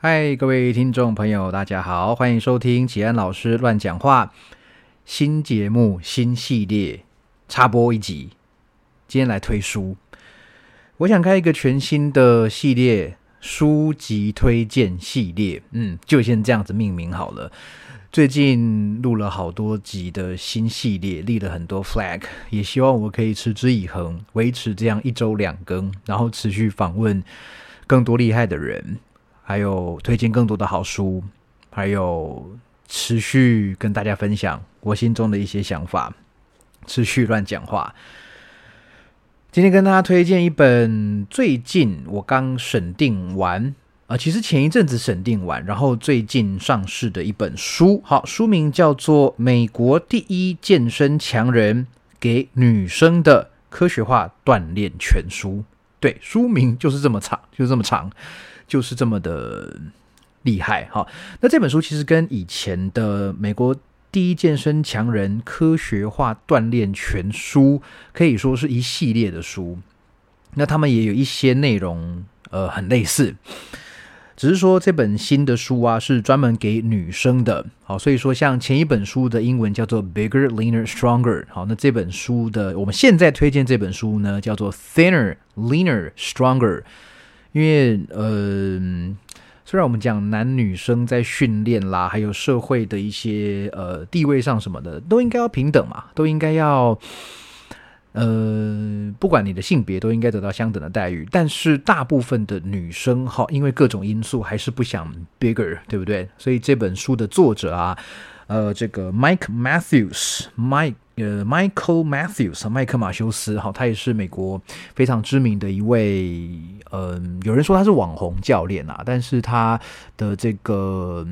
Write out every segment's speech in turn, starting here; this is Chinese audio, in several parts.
嗨，各位听众朋友，大家好，欢迎收听启安老师乱讲话新节目新系列插播一集。今天来推书，我想开一个全新的系列书籍推荐系列，嗯，就先这样子命名好了。最近录了好多集的新系列，立了很多 flag，也希望我可以持之以恒，维持这样一周两更，然后持续访问更多厉害的人，还有推荐更多的好书，还有持续跟大家分享我心中的一些想法，持续乱讲话。今天跟大家推荐一本最近我刚审定完。啊，其实前一阵子审定完，然后最近上市的一本书，好，书名叫做《美国第一健身强人给女生的科学化锻炼全书》。对，书名就是这么长，就是这么长，就是这么的厉害。哈，那这本书其实跟以前的《美国第一健身强人科学化锻炼全书》可以说是一系列的书。那他们也有一些内容，呃，很类似。只是说这本新的书啊是专门给女生的，好，所以说像前一本书的英文叫做 Bigger, Leaner, Stronger，好，那这本书的我们现在推荐这本书呢叫做 Thinner, Leaner, Stronger，因为呃，虽然我们讲男女生在训练啦，还有社会的一些呃地位上什么的都应该要平等嘛，都应该要。呃，不管你的性别，都应该得到相等的待遇。但是大部分的女生哈，因为各种因素，还是不想 bigger，对不对？所以这本书的作者啊，呃，这个 Mike Matthews，Mike 呃 Michael Matthews，麦克马修斯，哈，他也是美国非常知名的一位，嗯，有人说他是网红教练啊，但是他的这个。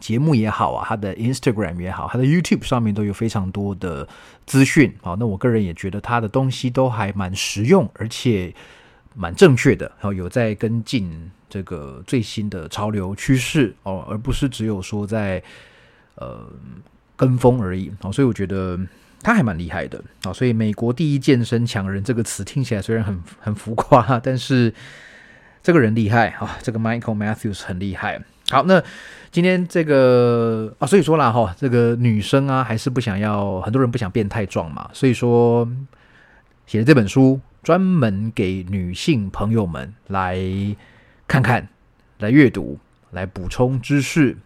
节目也好啊，他的 Instagram 也好，他的 YouTube 上面都有非常多的资讯好，那我个人也觉得他的东西都还蛮实用，而且蛮正确的。然后有在跟进这个最新的潮流趋势哦，而不是只有说在呃跟风而已好，所以我觉得他还蛮厉害的啊。所以“美国第一健身强人”这个词听起来虽然很很浮夸，但是这个人厉害啊，这个 Michael Matthews 很厉害。好，那今天这个啊，所以说啦哈，这个女生啊，还是不想要，很多人不想变太壮嘛，所以说写的这本书专门给女性朋友们来看看，来阅读，来补充知识。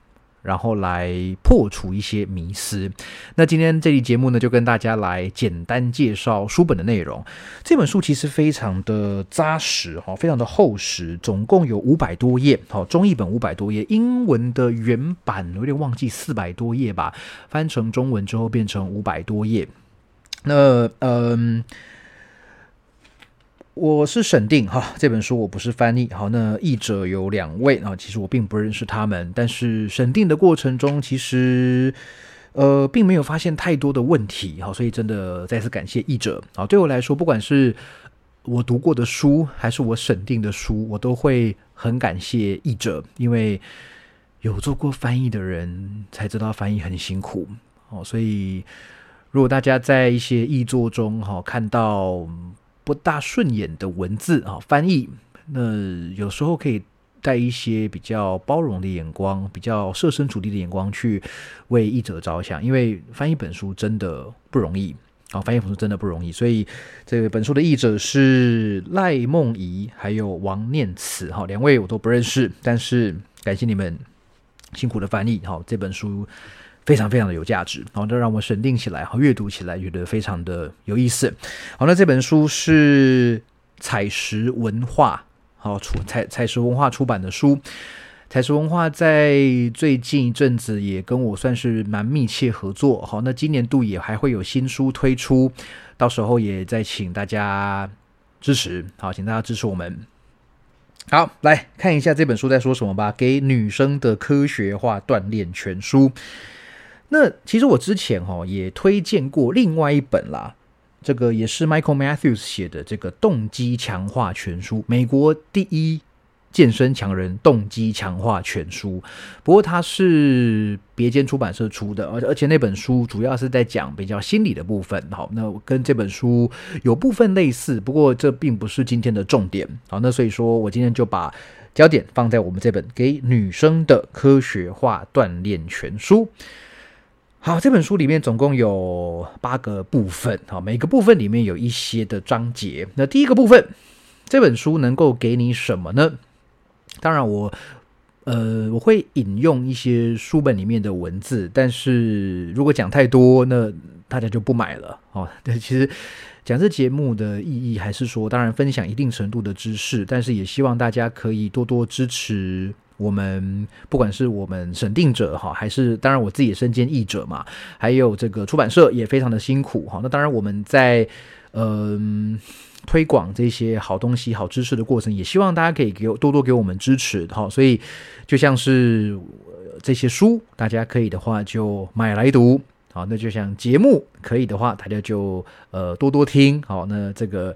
然后来破除一些迷思。那今天这期节目呢，就跟大家来简单介绍书本的内容。这本书其实非常的扎实哈，非常的厚实，总共有五百多页。好，中译本五百多页，英文的原版有点忘记四百多页吧，翻成中文之后变成五百多页。那嗯。我是审定哈，这本书我不是翻译。好，那译者有两位啊，其实我并不认识他们，但是审定的过程中，其实呃并没有发现太多的问题。好，所以真的再次感谢译者。好，对我来说，不管是我读过的书，还是我审定的书，我都会很感谢译者，因为有做过翻译的人才知道翻译很辛苦。哦，所以如果大家在一些译作中哈看到。不大顺眼的文字啊，翻译那有时候可以带一些比较包容的眼光，比较设身处地的眼光去为译者着想，因为翻译本书真的不容易啊，翻译本书真的不容易，所以这个本书的译者是赖梦怡还有王念慈哈，两位我都不认识，但是感谢你们辛苦的翻译好这本书。非常非常的有价值，好，这让我审定起来，好，阅读起来觉得非常的有意思。好，那这本书是采石文化好出采采石文化出版的书，采石文化在最近一阵子也跟我算是蛮密切合作，好，那今年度也还会有新书推出，到时候也再请大家支持，好，请大家支持我们。好，来看一下这本书在说什么吧，给女生的科学化锻炼全书。那其实我之前哈也推荐过另外一本啦，这个也是 Michael Matthews 写的这个动机强化全书，美国第一健身强人动机强化全书，不过它是别间出版社出的，而而且那本书主要是在讲比较心理的部分。好，那跟这本书有部分类似，不过这并不是今天的重点。好，那所以说我今天就把焦点放在我们这本给女生的科学化锻炼全书。好，这本书里面总共有八个部分，好，每个部分里面有一些的章节。那第一个部分，这本书能够给你什么呢？当然，我呃我会引用一些书本里面的文字，但是如果讲太多，那大家就不买了哦。对，其实讲这节目的意义，还是说，当然分享一定程度的知识，但是也希望大家可以多多支持我们，不管是我们审定者哈，还是当然我自己身兼译者嘛，还有这个出版社也非常的辛苦哈。那当然我们在嗯。推广这些好东西、好知识的过程，也希望大家可以给多多给我们支持，哈，所以就像是这些书，大家可以的话就买来读，好，那就像节目可以的话，大家就呃多多听，好，那这个。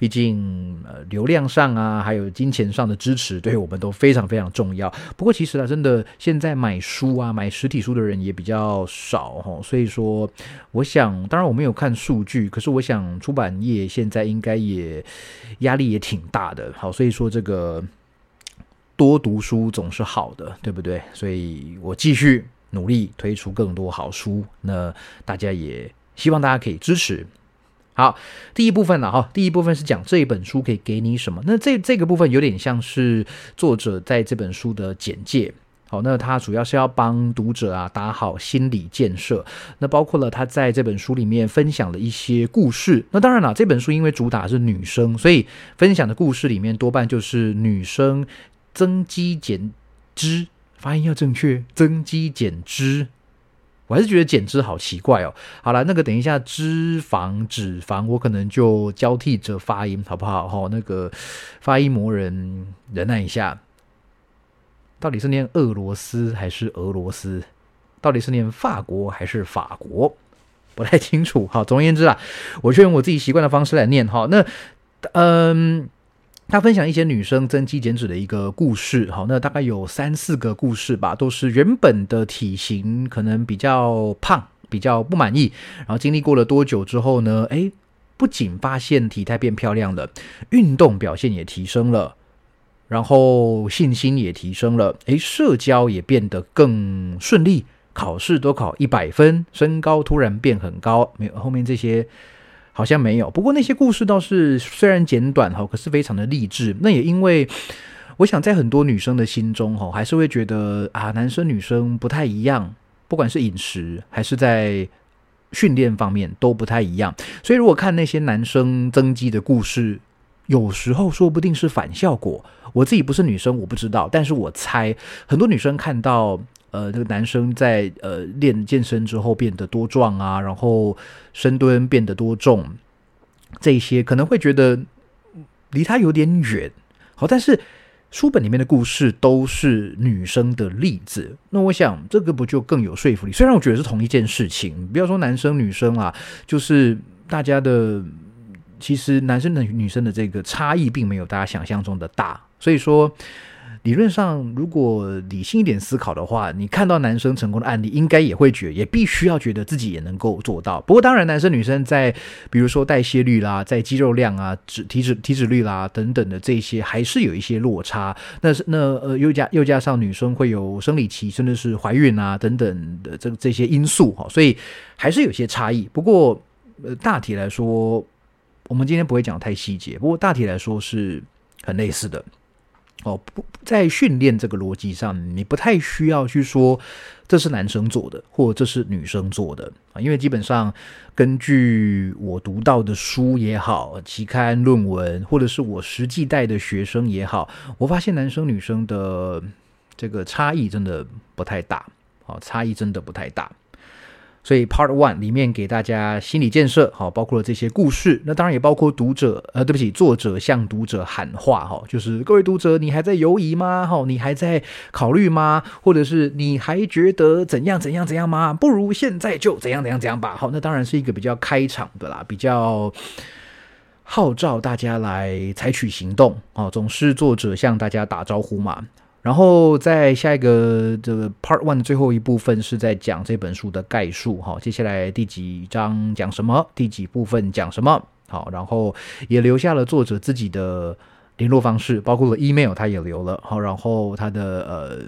毕竟，呃，流量上啊，还有金钱上的支持，对我们都非常非常重要。不过，其实啊，真的现在买书啊，买实体书的人也比较少哈。所以说，我想，当然我没有看数据，可是我想出版业现在应该也压力也挺大的。好，所以说这个多读书总是好的，对不对？所以我继续努力推出更多好书，那大家也希望大家可以支持。好，第一部分了哈。第一部分是讲这一本书可以给你什么。那这这个部分有点像是作者在这本书的简介。好，那他主要是要帮读者啊打好心理建设。那包括了他在这本书里面分享的一些故事。那当然了，这本书因为主打是女生，所以分享的故事里面多半就是女生增肌减脂，发音要正确，增肌减脂。我还是觉得减脂好奇怪哦。好了，那个等一下脂肪脂肪，我可能就交替着发音，好不好？哈，那个发音魔人忍耐一下。到底是念俄罗斯还是俄罗斯？到底是念法国还是法国？不太清楚。好，总而言之啊，我就用我自己习惯的方式来念。哈，那嗯。他分享一些女生增肌减脂的一个故事，好，那大概有三四个故事吧，都是原本的体型可能比较胖，比较不满意，然后经历过了多久之后呢？诶，不仅发现体态变漂亮了，运动表现也提升了，然后信心也提升了，诶，社交也变得更顺利，考试都考一百分，身高突然变很高，没有后面这些。好像没有，不过那些故事倒是虽然简短哈，可是非常的励志。那也因为我想在很多女生的心中哈，还是会觉得啊，男生女生不太一样，不管是饮食还是在训练方面都不太一样。所以如果看那些男生增肌的故事，有时候说不定是反效果。我自己不是女生，我不知道，但是我猜很多女生看到。呃，这个男生在呃练健身之后变得多壮啊，然后深蹲变得多重，这些可能会觉得离他有点远。好，但是书本里面的故事都是女生的例子，那我想这个不就更有说服力？虽然我觉得是同一件事情，不要说男生女生啊，就是大家的其实男生的女生的这个差异并没有大家想象中的大，所以说。理论上，如果理性一点思考的话，你看到男生成功的案例，应该也会觉，也必须要觉得自己也能够做到。不过，当然，男生女生在比如说代谢率啦，在肌肉量啊、脂体脂体脂率啦等等的这些，还是有一些落差。那是那呃，又加又加上女生会有生理期，甚至是怀孕啊等等的这这些因素哈，所以还是有些差异。不过，呃，大体来说，我们今天不会讲太细节。不过，大体来说是很类似的。哦，不在训练这个逻辑上，你不太需要去说这是男生做的，或这是女生做的啊，因为基本上根据我读到的书也好，期刊论文，或者是我实际带的学生也好，我发现男生女生的这个差异真的不太大，哦，差异真的不太大。所以 Part One 里面给大家心理建设，好，包括了这些故事，那当然也包括读者，呃，对不起，作者向读者喊话，哈，就是各位读者，你还在犹疑吗？哈，你还在考虑吗？或者是你还觉得怎样怎样怎样吗？不如现在就怎样怎样怎样吧。好，那当然是一个比较开场的啦，比较号召大家来采取行动哦，总是作者向大家打招呼嘛。然后在下一个这个 Part One 的最后一部分是在讲这本书的概述哈，接下来第几章讲什么，第几部分讲什么，好，然后也留下了作者自己的联络方式，包括了 email 他也留了，好，然后他的呃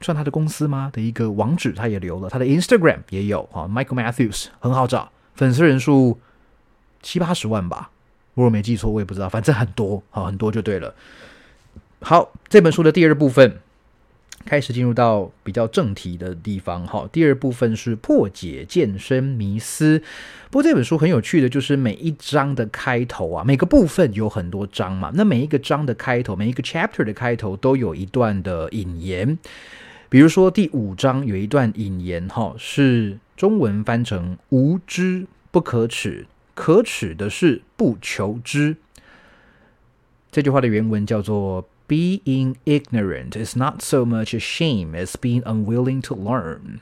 算他的公司吗的一个网址他也留了，他的 Instagram 也有哈，Michael Matthews 很好找，粉丝人数七八十万吧。如果没记错，我也不知道，反正很多，好很多就对了。好，这本书的第二部分开始进入到比较正题的地方。好，第二部分是破解健身迷思。不过这本书很有趣的，就是每一章的开头啊，每个部分有很多章嘛，那每一个章的开头，每一个 chapter 的开头都有一段的引言。比如说第五章有一段引言，哈，是中文翻成“无知不可耻”。可耻的是不求知。这句话的原文叫做 “Being ignorant is not so much a shame as being unwilling to learn.”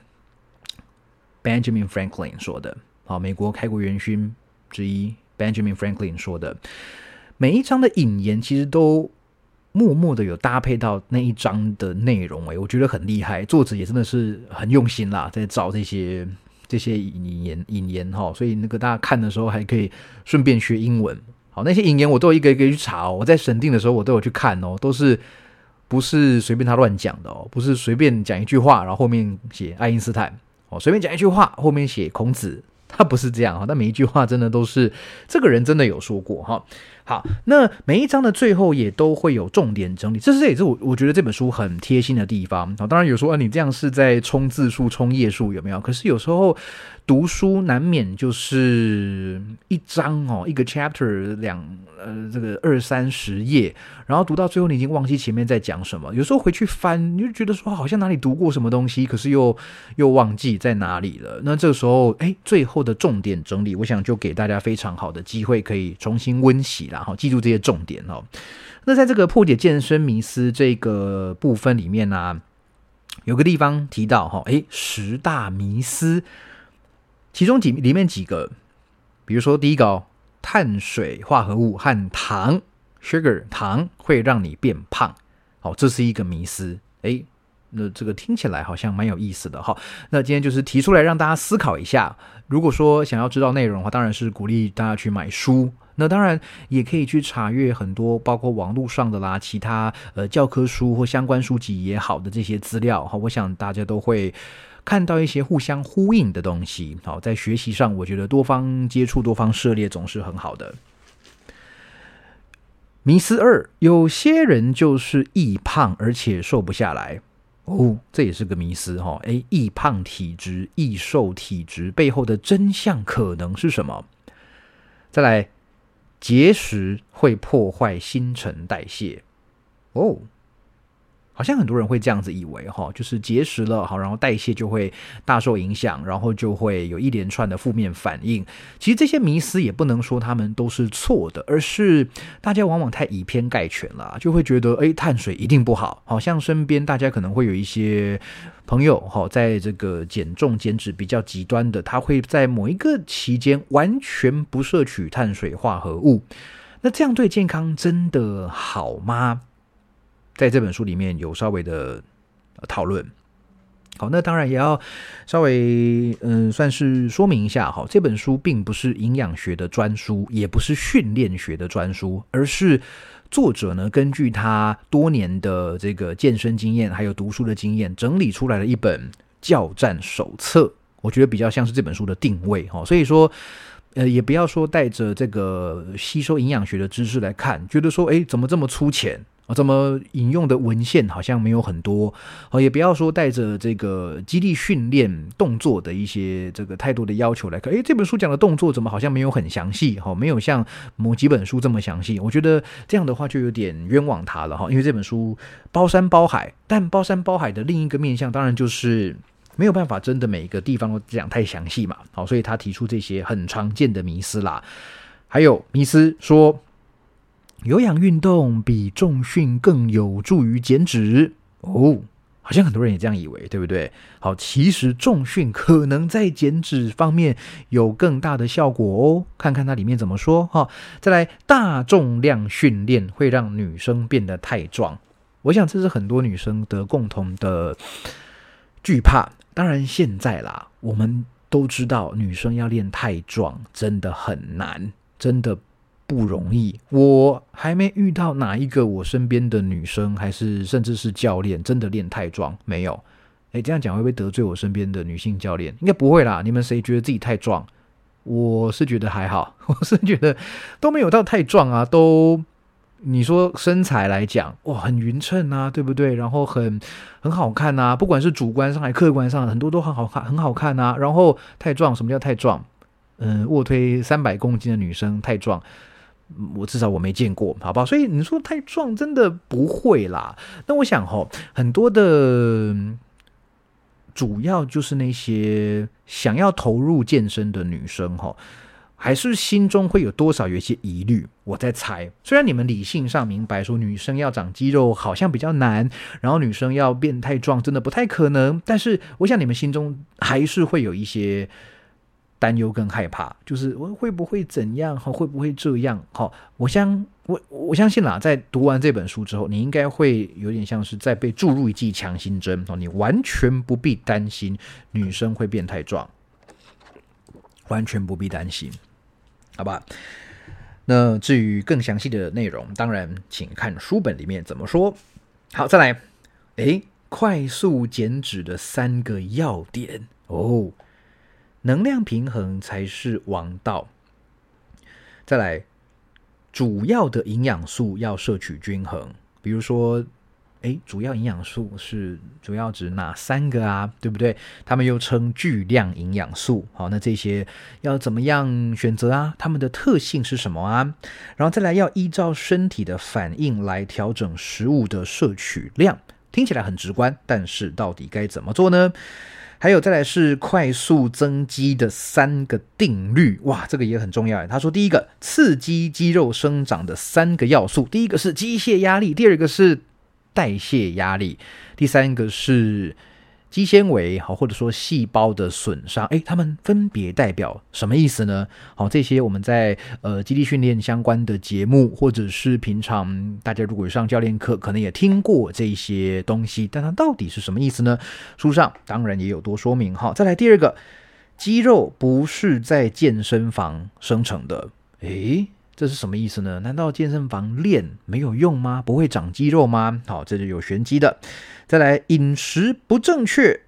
Benjamin Franklin 说的。好，美国开国元勋之一 Benjamin Franklin 说的。每一章的引言其实都默默的有搭配到那一章的内容，诶，我觉得很厉害。作者也真的是很用心啦，在找这些。这些引言引言哈，所以那个大家看的时候还可以顺便学英文。好，那些引言我都有一个一个去查哦。我在审定的时候我都有去看哦，都是不是随便他乱讲的哦，不是随便讲一句话然后后面写爱因斯坦哦，随便讲一句话后面写孔子，他不是这样哈。但每一句话真的都是这个人真的有说过哈。好，那每一章的最后也都会有重点整理，这是这也是我我觉得这本书很贴心的地方啊。当然有时候你这样是在冲字数、冲页数有没有？可是有时候。读书难免就是一章哦，一个 chapter 两呃这个二三十页，然后读到最后你已经忘记前面在讲什么。有时候回去翻，你就觉得说好像哪里读过什么东西，可是又又忘记在哪里了。那这个时候，哎，最后的重点整理，我想就给大家非常好的机会，可以重新温习然后记住这些重点哦。那在这个破解健身迷思这个部分里面呢，有个地方提到哈，哎，十大迷思。其中几里面几个，比如说第一个，碳水化合物和糖 （sugar） 糖会让你变胖，好，这是一个迷思。诶，那这个听起来好像蛮有意思的哈。那今天就是提出来让大家思考一下。如果说想要知道内容的话，当然是鼓励大家去买书。那当然也可以去查阅很多，包括网络上的啦，其他呃教科书或相关书籍也好的这些资料哈。我想大家都会。看到一些互相呼应的东西，好，在学习上，我觉得多方接触、多方涉猎总是很好的。迷思二：有些人就是易胖，而且瘦不下来。哦，这也是个迷思哈。诶，易胖体质、易瘦体质背后的真相可能是什么？再来，节食会破坏新陈代谢。哦。好像很多人会这样子以为哈，就是节食了好，然后代谢就会大受影响，然后就会有一连串的负面反应。其实这些迷思也不能说他们都是错的，而是大家往往太以偏概全了，就会觉得诶，碳水一定不好。好像身边大家可能会有一些朋友哈，在这个减重减脂比较极端的，他会在某一个期间完全不摄取碳水化合物。那这样对健康真的好吗？在这本书里面有稍微的讨论，好，那当然也要稍微嗯，算是说明一下哈。这本书并不是营养学的专书，也不是训练学的专书，而是作者呢根据他多年的这个健身经验，还有读书的经验，整理出来的一本教战手册。我觉得比较像是这本书的定位哈。所以说，呃，也不要说带着这个吸收营养学的知识来看，觉得说，哎，怎么这么粗浅？啊，怎么引用的文献好像没有很多哦，也不要说带着这个激励训练动作的一些这个太多的要求来看。诶，这本书讲的动作怎么好像没有很详细？哈，没有像某几本书这么详细。我觉得这样的话就有点冤枉他了哈，因为这本书包山包海，但包山包海的另一个面向，当然就是没有办法真的每一个地方都讲太详细嘛。好，所以他提出这些很常见的迷思啦，还有迷思说。有氧运动比重训更有助于减脂哦，好像很多人也这样以为，对不对？好，其实重训可能在减脂方面有更大的效果哦。看看它里面怎么说哈。再来，大重量训练会让女生变得太壮，我想这是很多女生的共同的惧怕。当然，现在啦，我们都知道女生要练太壮真的很难，真的。不容易，我还没遇到哪一个我身边的女生，还是甚至是教练，真的练太壮没有？诶，这样讲会不会得罪我身边的女性教练？应该不会啦。你们谁觉得自己太壮？我是觉得还好，我是觉得都没有到太壮啊。都你说身材来讲，哇，很匀称啊，对不对？然后很很好看啊，不管是主观上还客观上，很多都很好看，很好看啊。然后太壮，什么叫太壮？嗯，卧推三百公斤的女生太壮。我至少我没见过，好不好？所以你说太壮，真的不会啦。那我想哈，很多的主要就是那些想要投入健身的女生哈，还是心中会有多少有一些疑虑。我在猜，虽然你们理性上明白说女生要长肌肉好像比较难，然后女生要变太壮真的不太可能，但是我想你们心中还是会有一些。担忧跟害怕，就是我会不会怎样？哈，会不会这样？好，我相我我相信啦，在读完这本书之后，你应该会有点像是在被注入一剂强心针哦，你完全不必担心女生会变太壮，完全不必担心，好吧？那至于更详细的内容，当然请看书本里面怎么说。好，再来，诶，快速减脂的三个要点哦。能量平衡才是王道。再来，主要的营养素要摄取均衡。比如说，诶，主要营养素是主要指哪三个啊？对不对？他们又称巨量营养素。好，那这些要怎么样选择啊？它们的特性是什么啊？然后再来，要依照身体的反应来调整食物的摄取量。听起来很直观，但是到底该怎么做呢？还有再来是快速增肌的三个定律，哇，这个也很重要。他说，第一个刺激肌肉生长的三个要素，第一个是机械压力，第二个是代谢压力，第三个是。肌纤维好，或者说细胞的损伤，诶，它们分别代表什么意思呢？好，这些我们在呃基地训练相关的节目，或者是平常大家如果上教练课，可能也听过这些东西，但它到底是什么意思呢？书上当然也有多说明。哈，再来第二个，肌肉不是在健身房生成的，诶。这是什么意思呢？难道健身房练没有用吗？不会长肌肉吗？好，这就有玄机的。再来，饮食不正确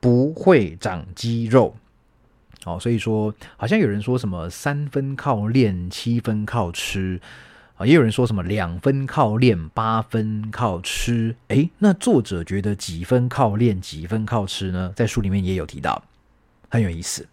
不会长肌肉。好，所以说好像有人说什么三分靠练，七分靠吃啊，也有人说什么两分靠练，八分靠吃。诶，那作者觉得几分靠练，几分靠吃呢？在书里面也有提到，很有意思。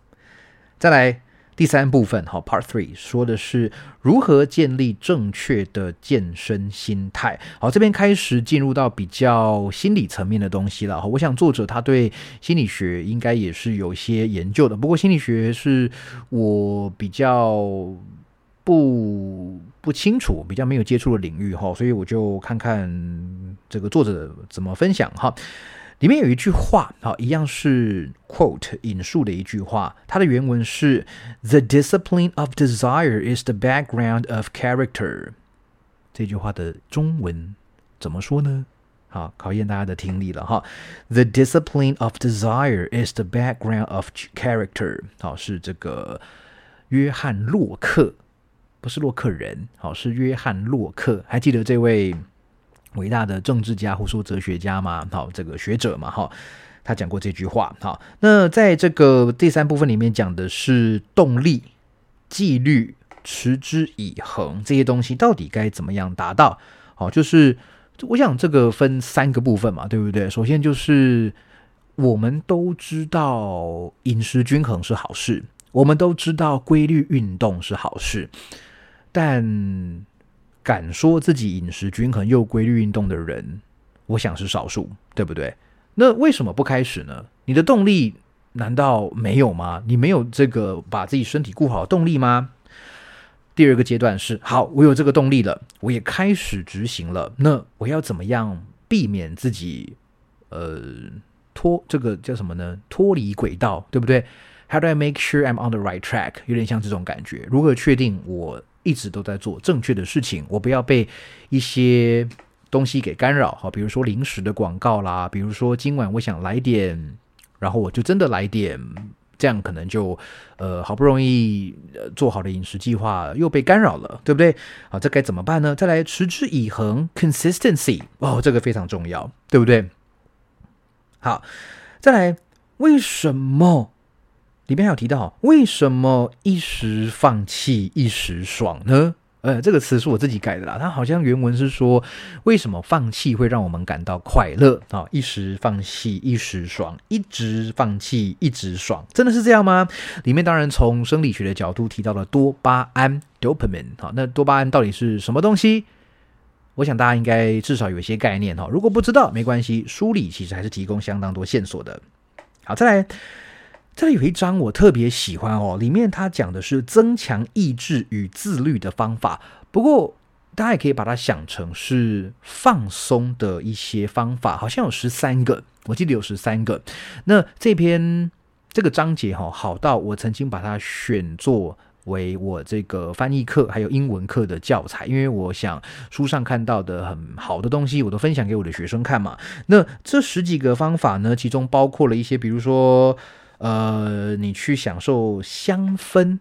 再来。第三部分，好，Part Three 说的是如何建立正确的健身心态。好，这边开始进入到比较心理层面的东西了。好，我想作者他对心理学应该也是有些研究的。不过心理学是我比较不不清楚、比较没有接触的领域哈，所以我就看看这个作者怎么分享哈。里面有一句话，好，一样是 quote 引述的一句话，它的原文是 "The discipline of desire is the background of character"。这句话的中文怎么说呢？好，考验大家的听力了哈。"The discipline of desire is the background of character"。好，是这个约翰洛克，不是洛克人，好，是约翰洛克。还记得这位？伟大的政治家或说哲学家嘛，好，这个学者嘛，哈，他讲过这句话，好，那在这个第三部分里面讲的是动力、纪律、持之以恒这些东西到底该怎么样达到？好，就是我想这个分三个部分嘛，对不对？首先就是我们都知道饮食均衡是好事，我们都知道规律运动是好事，但敢说自己饮食均衡又规律运动的人，我想是少数，对不对？那为什么不开始呢？你的动力难道没有吗？你没有这个把自己身体顾好的动力吗？第二个阶段是，好，我有这个动力了，我也开始执行了。那我要怎么样避免自己呃脱这个叫什么呢？脱离轨道，对不对？How do I make sure I'm on the right track？有点像这种感觉。如何确定我一直都在做正确的事情？我不要被一些东西给干扰，哈，比如说临时的广告啦，比如说今晚我想来点，然后我就真的来点。这样可能就，呃，好不容易做好的饮食计划又被干扰了，对不对？好，这该怎么办呢？再来，持之以恒，consistency，哦，这个非常重要，对不对？好，再来，为什么里面还有提到，为什么一时放弃一时爽呢？呃，这个词是我自己改的啦。它好像原文是说，为什么放弃会让我们感到快乐啊？一时放弃一时爽，一直放弃一直爽，真的是这样吗？里面当然从生理学的角度提到了多巴胺 （dopamine）。好，那多巴胺到底是什么东西？我想大家应该至少有一些概念哈。如果不知道，没关系，书里其实还是提供相当多线索的。好，再来。这里有一章我特别喜欢哦，里面它讲的是增强意志与自律的方法。不过大家也可以把它想成是放松的一些方法，好像有十三个，我记得有十三个。那这篇这个章节哈，好到我曾经把它选作为我这个翻译课还有英文课的教材，因为我想书上看到的很好的东西，我都分享给我的学生看嘛。那这十几个方法呢，其中包括了一些，比如说。呃，你去享受香氛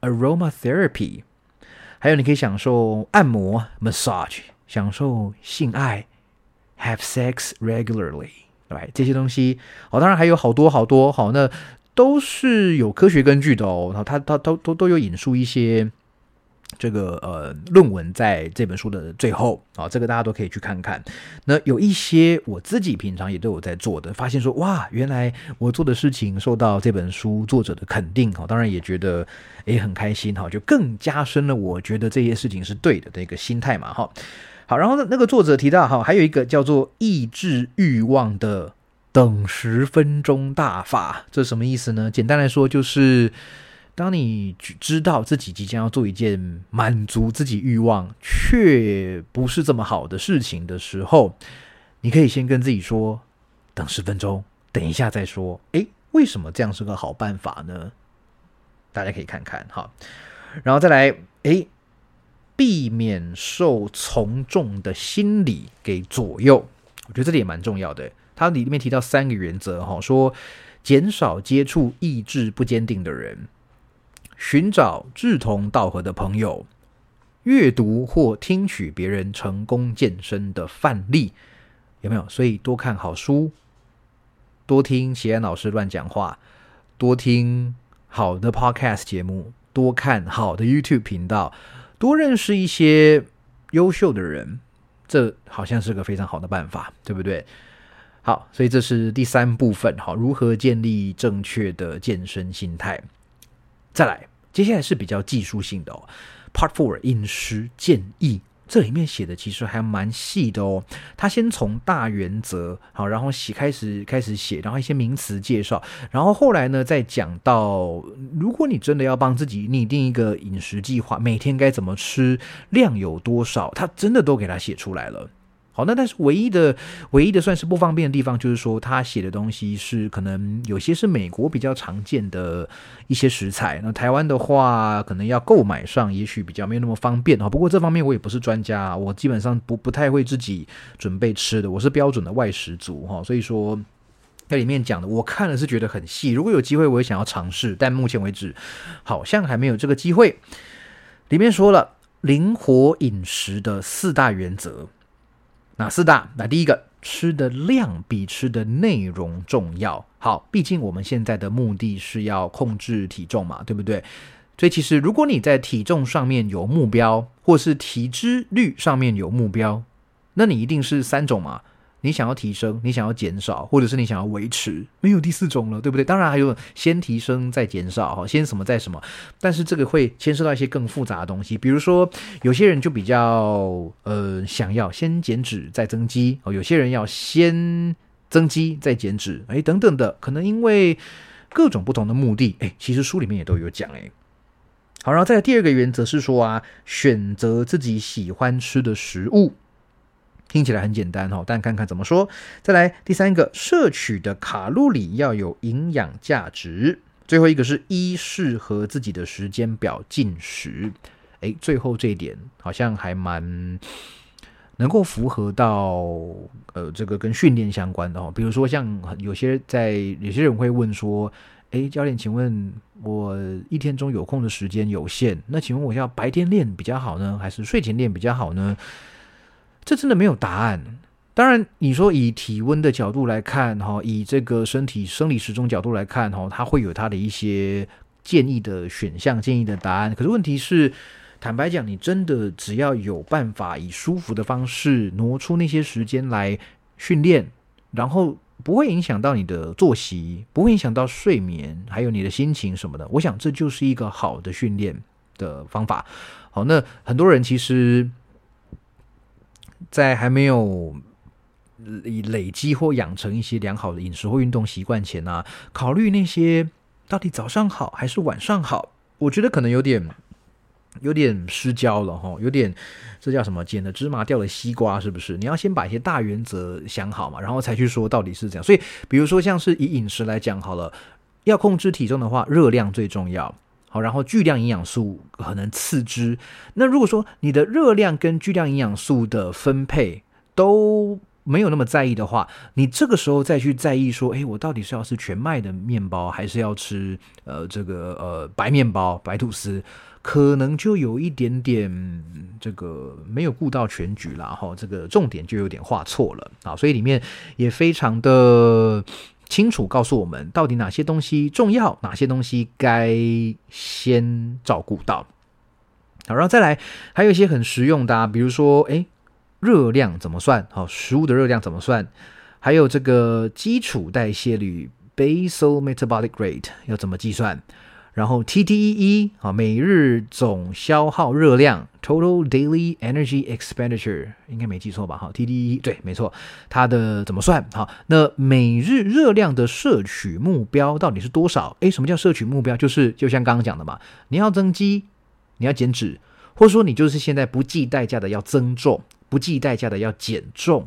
（aromatherapy），还有你可以享受按摩 （massage），享受性爱 （have sex regularly），对这些东西，哦，当然还有好多好多，好，那都是有科学根据的哦。然后它它都都都有引述一些。这个呃，论文在这本书的最后啊，这个大家都可以去看看。那有一些我自己平常也都有在做的，发现说哇，原来我做的事情受到这本书作者的肯定哈，当然也觉得也很开心哈，就更加深了我觉得这些事情是对的的一个心态嘛哈。好，然后，那个作者提到哈，还有一个叫做抑制欲望的等十分钟大法，这什么意思呢？简单来说就是。当你知道自己即将要做一件满足自己欲望却不是这么好的事情的时候，你可以先跟自己说：“等十分钟，等一下再说。”诶，为什么这样是个好办法呢？大家可以看看哈，然后再来，诶，避免受从众的心理给左右。我觉得这里也蛮重要的。它里面提到三个原则哈，说减少接触意志不坚定的人。寻找志同道合的朋友，阅读或听取别人成功健身的范例，有没有？所以多看好书，多听齐安老师乱讲话，多听好的 Podcast 节目，多看好的 YouTube 频道，多认识一些优秀的人，这好像是个非常好的办法，对不对？好，所以这是第三部分，好，如何建立正确的健身心态？再来。接下来是比较技术性的哦，Part Four 饮食建议，这里面写的其实还蛮细的哦。他先从大原则好，然后写开始开始写，然后一些名词介绍，然后后来呢再讲到，如果你真的要帮自己拟定一个饮食计划，每天该怎么吃，量有多少，他真的都给他写出来了。好，那但是唯一的、唯一的算是不方便的地方，就是说他写的东西是可能有些是美国比较常见的一些食材，那台湾的话可能要购买上，也许比较没有那么方便啊。不过这方面我也不是专家，我基本上不不太会自己准备吃的，我是标准的外食族哈。所以说在里面讲的，我看了是觉得很细，如果有机会我也想要尝试，但目前为止好像还没有这个机会。里面说了灵活饮食的四大原则。哪四大？那第一个，吃的量比吃的内容重要。好，毕竟我们现在的目的是要控制体重嘛，对不对？所以其实如果你在体重上面有目标，或是体脂率上面有目标，那你一定是三种嘛。你想要提升，你想要减少，或者是你想要维持，没有第四种了，对不对？当然还有先提升再减少，哈，先什么再什么。但是这个会牵涉到一些更复杂的东西，比如说有些人就比较呃想要先减脂再增肌，哦，有些人要先增肌再减脂，哎，等等的，可能因为各种不同的目的，哎，其实书里面也都有讲，哎，好，然后再第二个原则是说啊，选择自己喜欢吃的食物。听起来很简单哈，但看看怎么说。再来第三个，摄取的卡路里要有营养价值。最后一个是一适合自己的时间表进食。诶，最后这一点好像还蛮能够符合到呃这个跟训练相关的哦。比如说像有些在有些人会问说，诶，教练，请问我一天中有空的时间有限，那请问我要白天练比较好呢，还是睡前练比较好呢？这真的没有答案。当然，你说以体温的角度来看，哈，以这个身体生理时钟角度来看，哈，它会有它的一些建议的选项、建议的答案。可是问题是，坦白讲，你真的只要有办法以舒服的方式挪出那些时间来训练，然后不会影响到你的作息，不会影响到睡眠，还有你的心情什么的，我想这就是一个好的训练的方法。好，那很多人其实。在还没有累积或养成一些良好的饮食或运动习惯前呢，考虑那些到底早上好还是晚上好，我觉得可能有点有点失焦了哈，有点这叫什么捡了芝麻掉了西瓜，是不是？你要先把一些大原则想好嘛，然后才去说到底是这样。所以，比如说像是以饮食来讲好了，要控制体重的话，热量最重要。好，然后巨量营养素可能次之。那如果说你的热量跟巨量营养素的分配都没有那么在意的话，你这个时候再去在意说，哎，我到底是要吃全麦的面包，还是要吃呃这个呃白面包、白吐司，可能就有一点点这个没有顾到全局了哈。这个重点就有点画错了啊，所以里面也非常的。清楚告诉我们到底哪些东西重要，哪些东西该先照顾到。好，然后再来，还有一些很实用的，啊比如说，诶，热量怎么算？好，食物的热量怎么算？还有这个基础代谢率 （basal metabolic rate） 要怎么计算？然后 TDEE 啊，每日总消耗热量 （Total Daily Energy Expenditure） 应该没记错吧？哈，TDEE 对，没错。它的怎么算？好，那每日热量的摄取目标到底是多少？诶，什么叫摄取目标？就是就像刚刚讲的嘛，你要增肌，你要减脂，或者说你就是现在不计代价的要增重，不计代价的要减重，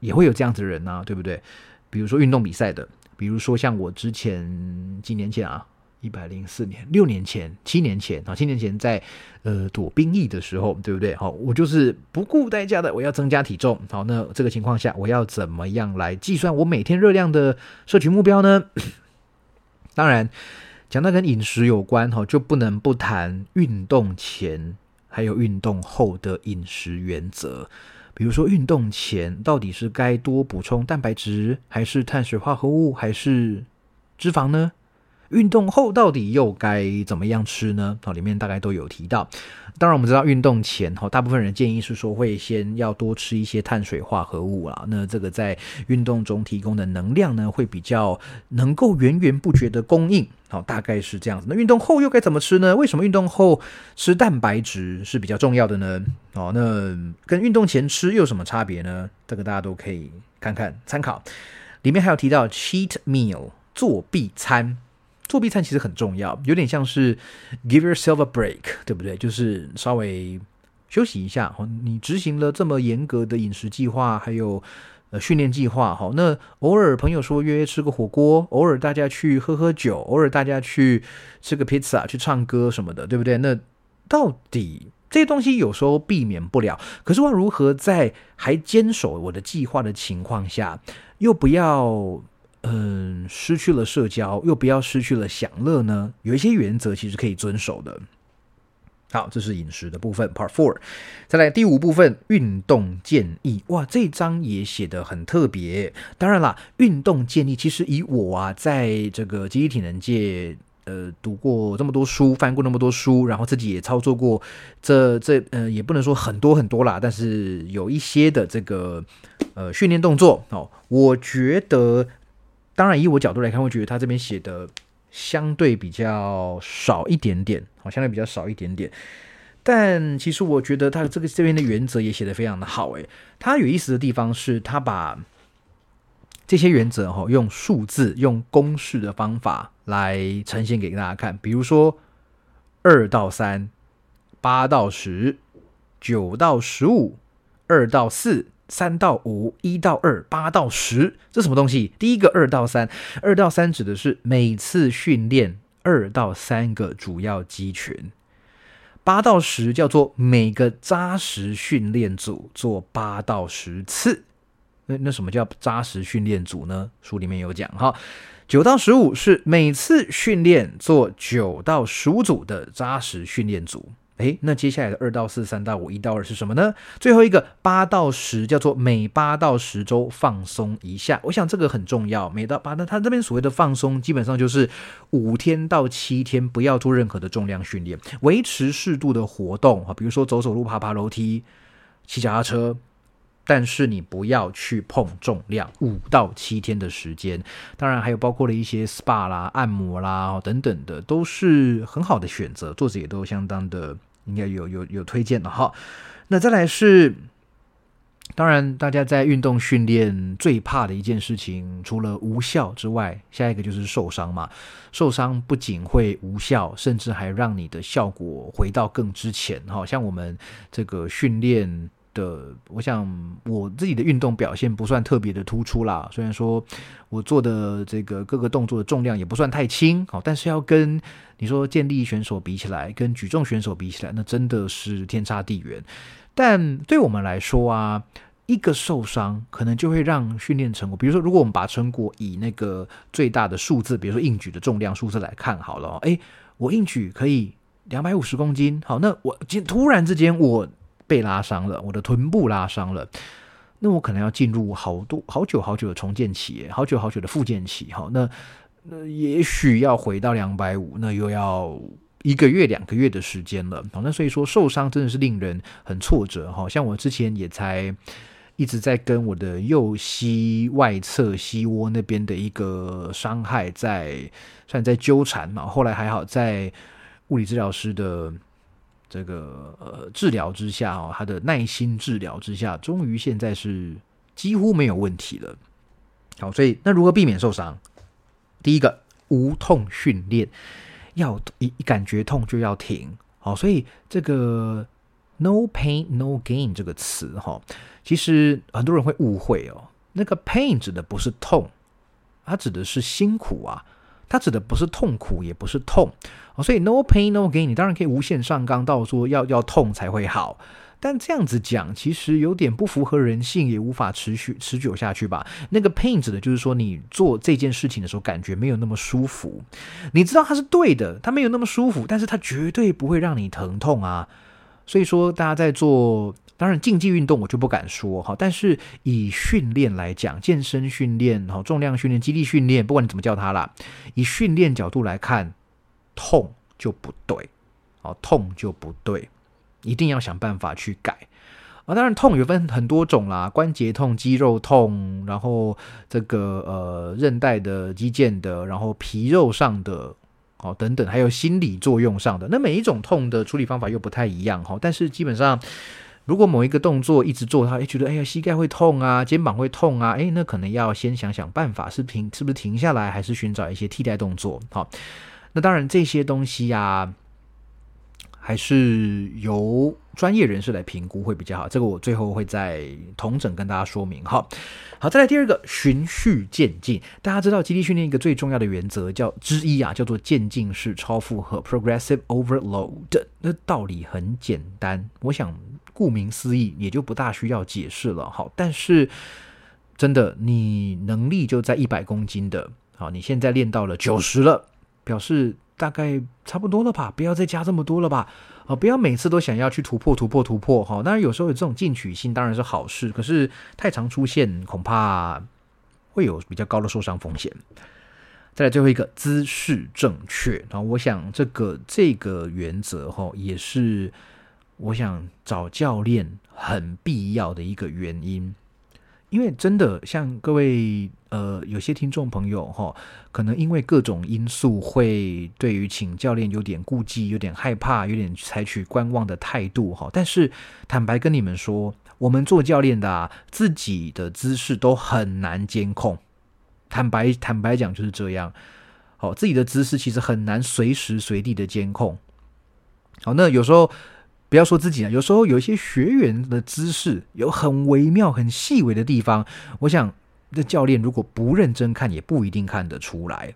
也会有这样子的人呢，对不对？比如说运动比赛的，比如说像我之前几年前啊。一百零四年，六年前、七年前啊，七年前在呃躲兵役的时候，对不对？好，我就是不顾代价的，我要增加体重。好，那这个情况下，我要怎么样来计算我每天热量的摄取目标呢？当然，讲到跟饮食有关，哈，就不能不谈运动前还有运动后的饮食原则。比如说，运动前到底是该多补充蛋白质，还是碳水化合物，还是脂肪呢？运动后到底又该怎么样吃呢？哦，里面大概都有提到。当然，我们知道运动前哈，大部分人建议是说会先要多吃一些碳水化合物啊。那这个在运动中提供的能量呢，会比较能够源源不绝的供应。好，大概是这样子。那运动后又该怎么吃呢？为什么运动后吃蛋白质是比较重要的呢？哦，那跟运动前吃又有什么差别呢？这个大家都可以看看参考。里面还有提到 cheat meal 作弊餐。作弊餐其实很重要，有点像是 give yourself a break，对不对？就是稍微休息一下。哦，你执行了这么严格的饮食计划，还有呃训练计划，好，那偶尔朋友说约吃个火锅，偶尔大家去喝喝酒，偶尔大家去吃个披萨，去唱歌什么的，对不对？那到底这些东西有时候避免不了，可是我如何在还坚守我的计划的情况下，又不要？嗯，失去了社交，又不要失去了享乐呢？有一些原则其实可以遵守的。好，这是饮食的部分，Part Four。再来第五部分，运动建议。哇，这章也写的很特别。当然啦，运动建议其实以我啊，在这个集体体能界，呃，读过这么多书，翻过那么多书，然后自己也操作过，这这呃，也不能说很多很多啦，但是有一些的这个呃训练动作哦，我觉得。当然，以我角度来看，会觉得他这边写的相对比较少一点点，好，相对比较少一点点。但其实我觉得他这个这边的原则也写的非常的好，诶，他有意思的地方是他把这些原则哈用数字、用公式的方法来呈现给大家看，比如说二到三、八到十、九到十五、二到四、三到五，一到二，八到十，这什么东西？第一个二到三，二到三指的是每次训练二到三个主要肌群。八到十叫做每个扎实训练组做八到十次，那那什么叫扎实训练组呢？书里面有讲哈。九到十五是每次训练做九到十五组的扎实训练组。诶，那接下来的二到四、三到五、一到二是什么呢？最后一个八到十叫做每八到十周放松一下。我想这个很重要。每到八，那他这边所谓的放松，基本上就是五天到七天不要做任何的重量训练，维持适度的活动啊，比如说走走路、爬爬楼梯、骑脚踏车，但是你不要去碰重量。五到七天的时间，当然还有包括了一些 SPA 啦、按摩啦等等的，都是很好的选择。作者也都相当的。应该有有有推荐的哈，那再来是，当然大家在运动训练最怕的一件事情，除了无效之外，下一个就是受伤嘛。受伤不仅会无效，甚至还让你的效果回到更之前。哈，像我们这个训练。的，我想我自己的运动表现不算特别的突出啦。虽然说我做的这个各个动作的重量也不算太轻，好，但是要跟你说健力选手比起来，跟举重选手比起来，那真的是天差地远。但对我们来说啊，一个受伤可能就会让训练成果，比如说，如果我们把成果以那个最大的数字，比如说硬举的重量数字来看好了，诶，我硬举可以两百五十公斤，好，那我突然之间我。被拉伤了，我的臀部拉伤了，那我可能要进入好多好久好久的重建期，好久好久的复健期，哈，那那也许要回到两百五，那又要一个月两个月的时间了，好，那所以说受伤真的是令人很挫折，哈，像我之前也才一直在跟我的右膝外侧膝窝那边的一个伤害在算在纠缠嘛，后来还好在物理治疗师的。这个呃治疗之下哦，他的耐心治疗之下，终于现在是几乎没有问题了。好，所以那如何避免受伤？第一个无痛训练，要一感觉痛就要停。好，所以这个 “no pain no gain” 这个词哈，其实很多人会误会哦。那个 “pain” 指的不是痛，它指的是辛苦啊。它指的不是痛苦，也不是痛哦所以 no pain no gain，你当然可以无限上纲到说要要痛才会好，但这样子讲其实有点不符合人性，也无法持续持久下去吧。那个 pain 指的就是说你做这件事情的时候感觉没有那么舒服，你知道它是对的，它没有那么舒服，但是它绝对不会让你疼痛啊。所以说大家在做。当然，竞技运动我就不敢说哈，但是以训练来讲，健身训练、哈重量训练、肌力训练，不管你怎么叫它啦，以训练角度来看，痛就不对，哦，痛就不对，一定要想办法去改啊。当然，痛有分很多种啦，关节痛、肌肉痛，然后这个呃韧带的、肌腱的，然后皮肉上的，哦等等，还有心理作用上的，那每一种痛的处理方法又不太一样哈，但是基本上。如果某一个动作一直做，他哎觉得哎呀膝盖会痛啊，肩膀会痛啊，哎那可能要先想想办法，是停是不是停下来，还是寻找一些替代动作？好，那当然这些东西呀，还是由专业人士来评估会比较好。这个我最后会再同整跟大家说明。好，好，再来第二个循序渐进。大家知道，肌力训练一个最重要的原则叫之一啊，叫做渐进式超负荷 （progressive overload）。那道理很简单，我想。顾名思义，也就不大需要解释了。好，但是真的，你能力就在一百公斤的，好，你现在练到了九十了，表示大概差不多了吧？不要再加这么多了吧？啊，不要每次都想要去突破、突破、突破。哈，当然有时候有这种进取心当然是好事，可是太常出现，恐怕会有比较高的受伤风险。再来最后一个姿势正确，然后我想这个这个原则哈也是。我想找教练很必要的一个原因，因为真的像各位呃有些听众朋友哈，可能因为各种因素会对于请教练有点顾忌、有点害怕、有点采取观望的态度哈。但是坦白跟你们说，我们做教练的自己的姿势都很难监控。坦白坦白讲就是这样，好，自己的姿势其实很难随时随地的监控。好，那有时候。不要说自己啊，有时候有一些学员的姿势有很微妙、很细微的地方，我想这教练如果不认真看，也不一定看得出来。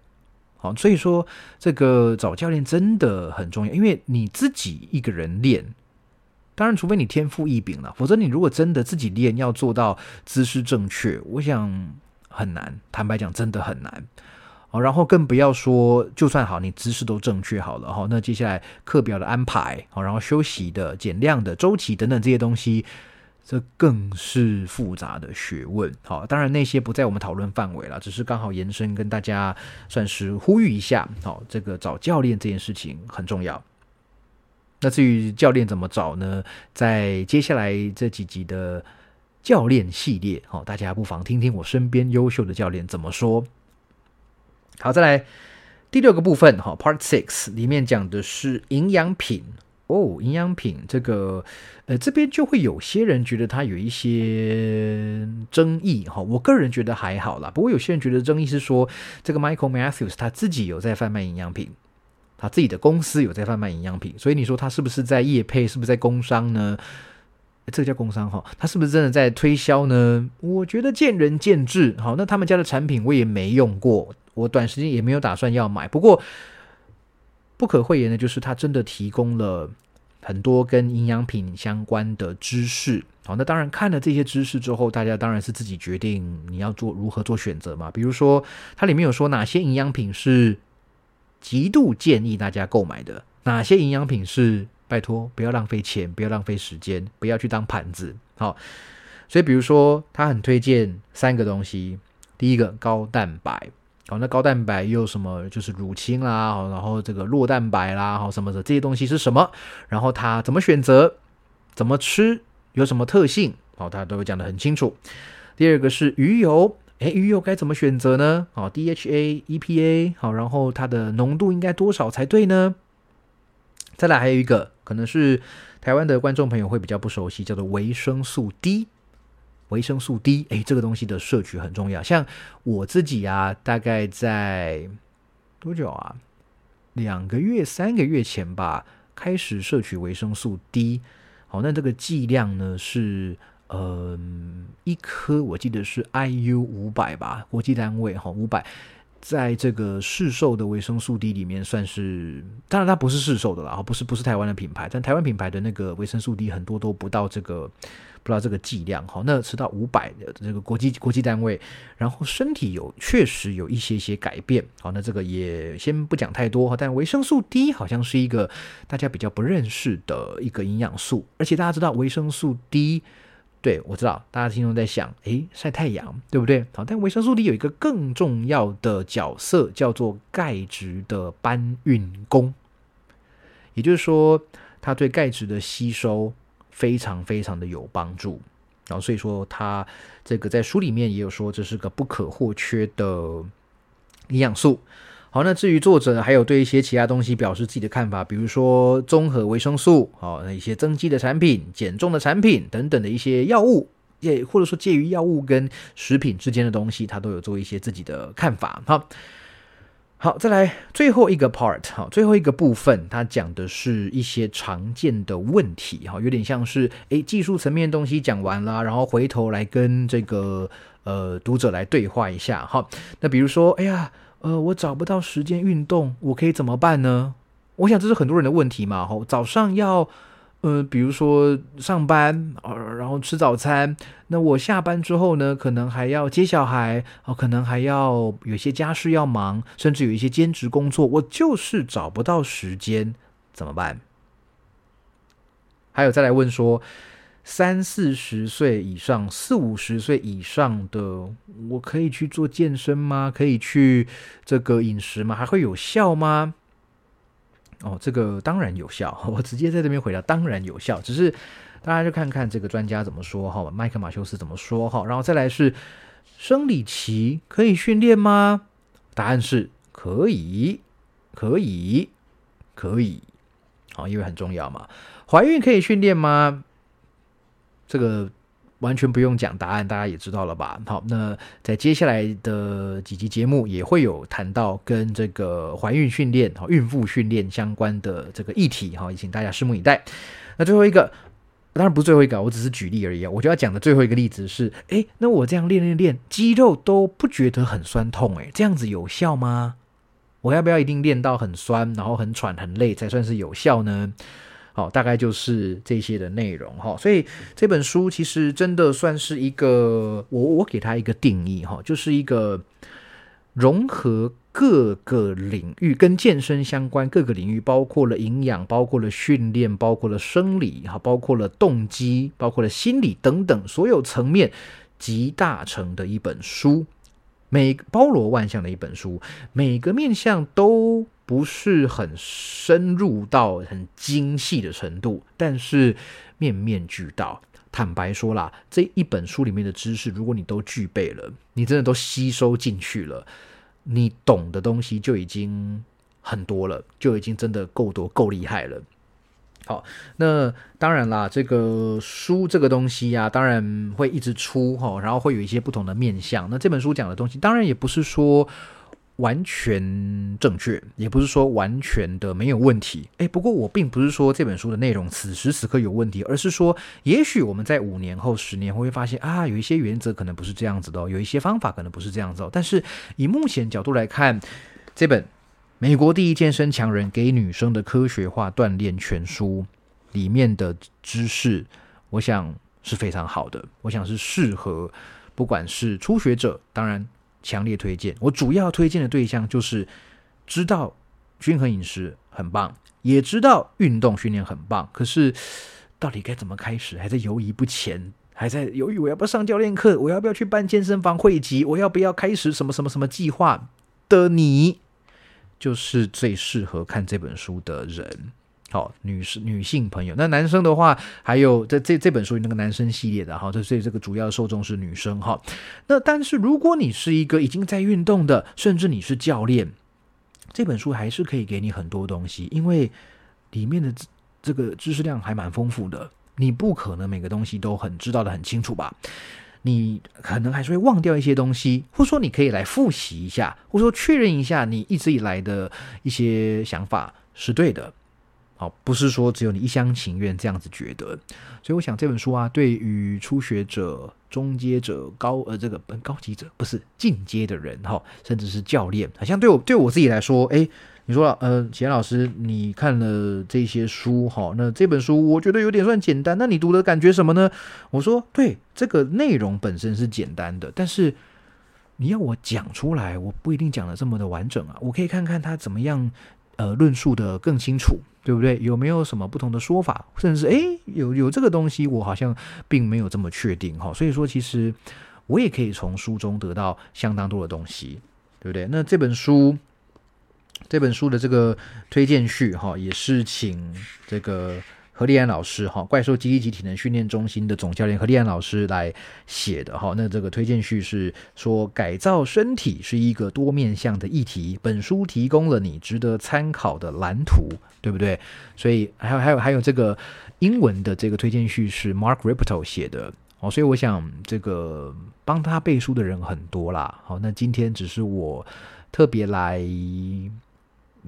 好，所以说这个找教练真的很重要，因为你自己一个人练，当然除非你天赋异禀了，否则你如果真的自己练，要做到姿势正确，我想很难。坦白讲，真的很难。哦，然后更不要说，就算好，你姿势都正确好了哈，那接下来课表的安排，好，然后休息的、减量的周期等等这些东西。这更是复杂的学问，好，当然那些不在我们讨论范围了，只是刚好延伸跟大家算是呼吁一下，好，这个找教练这件事情很重要。那至于教练怎么找呢？在接下来这几集的教练系列，好，大家不妨听听我身边优秀的教练怎么说。好，再来第六个部分，哈，Part Six 里面讲的是营养品。哦，营养品这个，呃，这边就会有些人觉得它有一些争议哈。我个人觉得还好啦，不过有些人觉得争议是说，这个 Michael Matthews 他自己有在贩卖营养品，他自己的公司有在贩卖营养品，所以你说他是不是在业配，是不是在工商呢？这个叫工商哈，他是不是真的在推销呢？我觉得见仁见智。好，那他们家的产品我也没用过，我短时间也没有打算要买，不过。不可讳言的，就是他真的提供了很多跟营养品相关的知识。好，那当然看了这些知识之后，大家当然是自己决定你要做如何做选择嘛。比如说，它里面有说哪些营养品是极度建议大家购买的，哪些营养品是拜托不要浪费钱，不要浪费时间，不要去当盘子。好，所以比如说，他很推荐三个东西，第一个高蛋白。好，那高蛋白又有什么？就是乳清啦，然后这个酪蛋白啦，好什么的这些东西是什么？然后它怎么选择？怎么吃？有什么特性？好，它都会讲得很清楚。第二个是鱼油，诶，鱼油该怎么选择呢？好，DHA、EPA，好，然后它的浓度应该多少才对呢？再来还有一个，可能是台湾的观众朋友会比较不熟悉，叫做维生素 D。维生素 D，哎，这个东西的摄取很重要。像我自己啊，大概在多久啊？两个月、三个月前吧，开始摄取维生素 D。好，那这个剂量呢是，嗯，一颗我记得是 IU 五百吧，国际单位哈，五百。在这个市售的维生素 D 里面，算是当然它不是市售的啦，不是不是台湾的品牌，但台湾品牌的那个维生素 D 很多都不到这个不到这个剂量，好，那吃到五百的这个国际国际单位，然后身体有确实有一些些改变，好，那这个也先不讲太多哈，但维生素 D 好像是一个大家比较不认识的一个营养素，而且大家知道维生素 D。对，我知道大家心中在想，诶，晒太阳，对不对？好，但维生素 D 有一个更重要的角色，叫做钙质的搬运工，也就是说，它对钙质的吸收非常非常的有帮助。然后，所以说，它这个在书里面也有说，这是个不可或缺的营养素。好，那至于作者还有对一些其他东西表示自己的看法，比如说综合维生素，好，那一些增肌的产品、减重的产品等等的一些药物，也或者说介于药物跟食品之间的东西，他都有做一些自己的看法。好，好，再来最后一个 part，好，最后一个部分，他讲的是一些常见的问题，哈，有点像是诶技术层面的东西讲完了，然后回头来跟这个呃读者来对话一下，哈，那比如说，哎呀。呃，我找不到时间运动，我可以怎么办呢？我想这是很多人的问题嘛。吼，早上要，呃，比如说上班，呃，然后吃早餐。那我下班之后呢，可能还要接小孩，哦，可能还要有些家事要忙，甚至有一些兼职工作，我就是找不到时间，怎么办？还有再来问说。三四十岁以上、四五十岁以上的，我可以去做健身吗？可以去这个饮食吗？还会有效吗？哦，这个当然有效。我直接在这边回答，当然有效。只是大家就看看这个专家怎么说哈，麦克马修斯怎么说哈。然后再来是生理期可以训练吗？答案是可以，可以，可以。好，因为很重要嘛。怀孕可以训练吗？这个完全不用讲答案，大家也知道了吧？好，那在接下来的几集节目也会有谈到跟这个怀孕训练、哈孕妇训练相关的这个议题，哈，也请大家拭目以待。那最后一个，当然不是最后一个，我只是举例而已。我就要讲的最后一个例子是，诶，那我这样练练练，肌肉都不觉得很酸痛，诶，这样子有效吗？我要不要一定练到很酸，然后很喘、很累才算是有效呢？好，大概就是这些的内容哈。所以这本书其实真的算是一个，我我给它一个定义哈，就是一个融合各个领域跟健身相关各个领域，包括了营养，包括了训练，包括了生理哈，包括了动机，包括了心理等等所有层面集大成的一本书。每包罗万象的一本书，每个面向都不是很深入到很精细的程度，但是面面俱到。坦白说啦，这一本书里面的知识，如果你都具备了，你真的都吸收进去了，你懂的东西就已经很多了，就已经真的够多、够厉害了。好，那当然啦，这个书这个东西呀，当然会一直出哈，然后会有一些不同的面向。那这本书讲的东西，当然也不是说完全正确，也不是说完全的没有问题。诶，不过我并不是说这本书的内容此时此刻有问题，而是说，也许我们在五年后、十年后会发现啊，有一些原则可能不是这样子的，有一些方法可能不是这样子。哦但是以目前角度来看，这本。美国第一健身强人给女生的科学化锻炼全书里面的知识，我想是非常好的。我想是适合不管是初学者，当然强烈推荐。我主要推荐的对象就是知道均衡饮食很棒，也知道运动训练很棒，可是到底该怎么开始，还在犹豫不前，还在犹豫我要不要上教练课，我要不要去办健身房会籍，我要不要开始什么什么什么计划的你。就是最适合看这本书的人，好，女士、女性朋友。那男生的话，还有这这这本书那个男生系列的哈，这所以这个主要受众是女生哈。那但是如果你是一个已经在运动的，甚至你是教练，这本书还是可以给你很多东西，因为里面的这个知识量还蛮丰富的。你不可能每个东西都很知道的很清楚吧？你可能还是会忘掉一些东西，或者说你可以来复习一下，或者说确认一下你一直以来的一些想法是对的。好，不是说只有你一厢情愿这样子觉得。所以我想这本书啊，对于初学者、中阶者、高呃这个高级者不是进阶的人哈，甚至是教练，好像对我对我自己来说，哎。你说，呃，启安老师，你看了这些书，哈，那这本书我觉得有点算简单，那你读的感觉什么呢？我说，对，这个内容本身是简单的，但是你要我讲出来，我不一定讲的这么的完整啊。我可以看看他怎么样，呃，论述的更清楚，对不对？有没有什么不同的说法，甚至是，诶，有有这个东西，我好像并没有这么确定，哈。所以说，其实我也可以从书中得到相当多的东西，对不对？那这本书。这本书的这个推荐序哈，也是请这个何立安老师哈，怪兽基地及体能训练中心的总教练何立安老师来写的哈。那这个推荐序是说，改造身体是一个多面向的议题，本书提供了你值得参考的蓝图，对不对？所以还有还有还有这个英文的这个推荐序是 Mark Ripto 写的哦，所以我想这个帮他背书的人很多啦。好，那今天只是我特别来。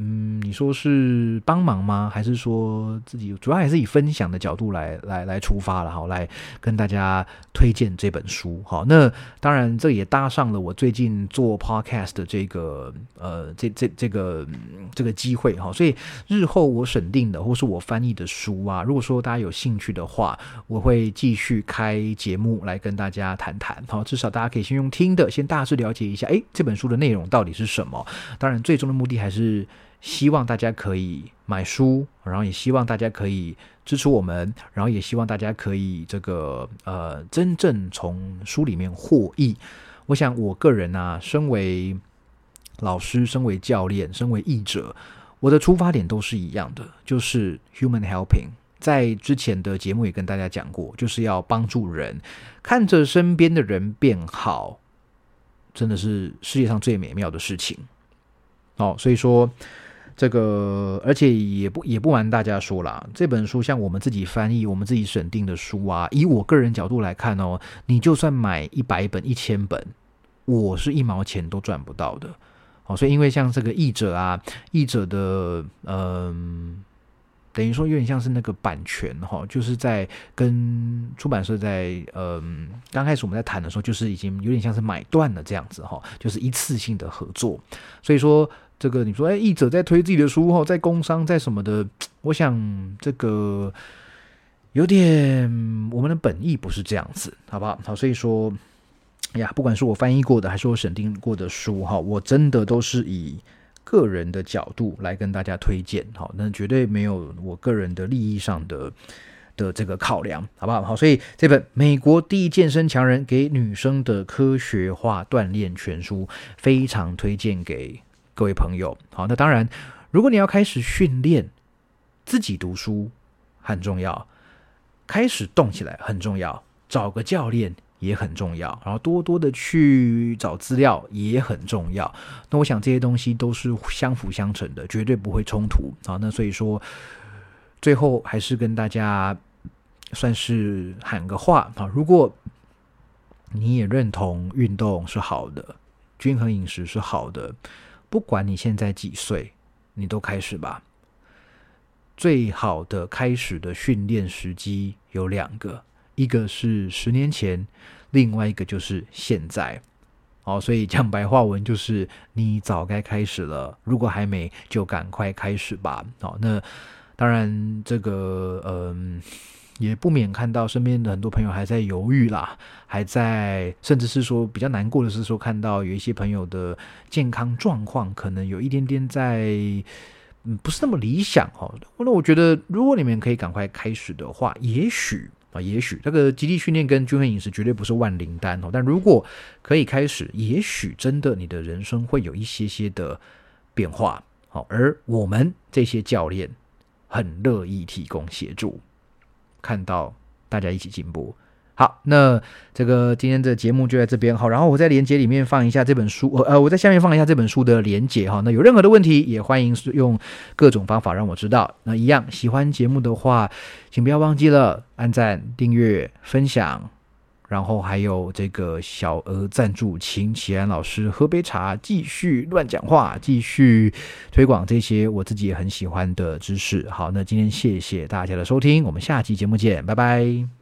嗯，你说是帮忙吗？还是说自己主要还是以分享的角度来来来出发了？好，来跟大家推荐这本书。好，那当然这也搭上了我最近做 podcast 的这个呃这这这个这个机会哈。所以日后我审定的或是我翻译的书啊，如果说大家有兴趣的话，我会继续开节目来跟大家谈谈。好，至少大家可以先用听的，先大致了解一下，诶，这本书的内容到底是什么。当然，最终的目的还是。希望大家可以买书，然后也希望大家可以支持我们，然后也希望大家可以这个呃真正从书里面获益。我想我个人啊，身为老师，身为教练，身为译者，我的出发点都是一样的，就是 human helping。在之前的节目也跟大家讲过，就是要帮助人，看着身边的人变好，真的是世界上最美妙的事情。好，所以说。这个，而且也不也不瞒大家说啦，这本书像我们自己翻译、我们自己审定的书啊，以我个人角度来看哦，你就算买一百本、一千本，我是一毛钱都赚不到的。哦，所以因为像这个译者啊，译者的嗯等于说有点像是那个版权哈，就是在跟出版社在嗯刚开始我们在谈的时候，就是已经有点像是买断了这样子哈，就是一次性的合作。所以说这个你说哎，译者在推自己的书哈，在工商在什么的，我想这个有点我们的本意不是这样子，好不好？好，所以说呀，不管是我翻译过的还是我审定过的书哈，我真的都是以。个人的角度来跟大家推荐，好，那绝对没有我个人的利益上的的这个考量，好不好？好，所以这本《美国第一健身强人给女生的科学化锻炼全书》非常推荐给各位朋友。好，那当然，如果你要开始训练，自己读书很重要，开始动起来很重要，找个教练。也很重要，然后多多的去找资料也很重要。那我想这些东西都是相辅相成的，绝对不会冲突好。那所以说，最后还是跟大家算是喊个话啊：如果你也认同运动是好的，均衡饮食是好的，不管你现在几岁，你都开始吧。最好的开始的训练时机有两个。一个是十年前，另外一个就是现在，哦，所以讲白话文就是你早该开始了，如果还没，就赶快开始吧。好，那当然这个嗯，也不免看到身边的很多朋友还在犹豫啦，还在，甚至是说比较难过的是说，看到有一些朋友的健康状况可能有一点点在，嗯，不是那么理想哈。那我觉得，如果你们可以赶快开始的话，也许。啊，也许这个基地训练跟均衡饮食绝对不是万灵丹哦，但如果可以开始，也许真的你的人生会有一些些的变化。好，而我们这些教练很乐意提供协助，看到大家一起进步。好，那这个今天的节目就在这边好，然后我在连接里面放一下这本书，呃，我在下面放一下这本书的连接哈。那有任何的问题，也欢迎用各种方法让我知道。那一样喜欢节目的话，请不要忘记了按赞、订阅、分享，然后还有这个小额赞助，请启安老师喝杯茶，继续乱讲话，继续推广这些我自己也很喜欢的知识。好，那今天谢谢大家的收听，我们下期节目见，拜拜。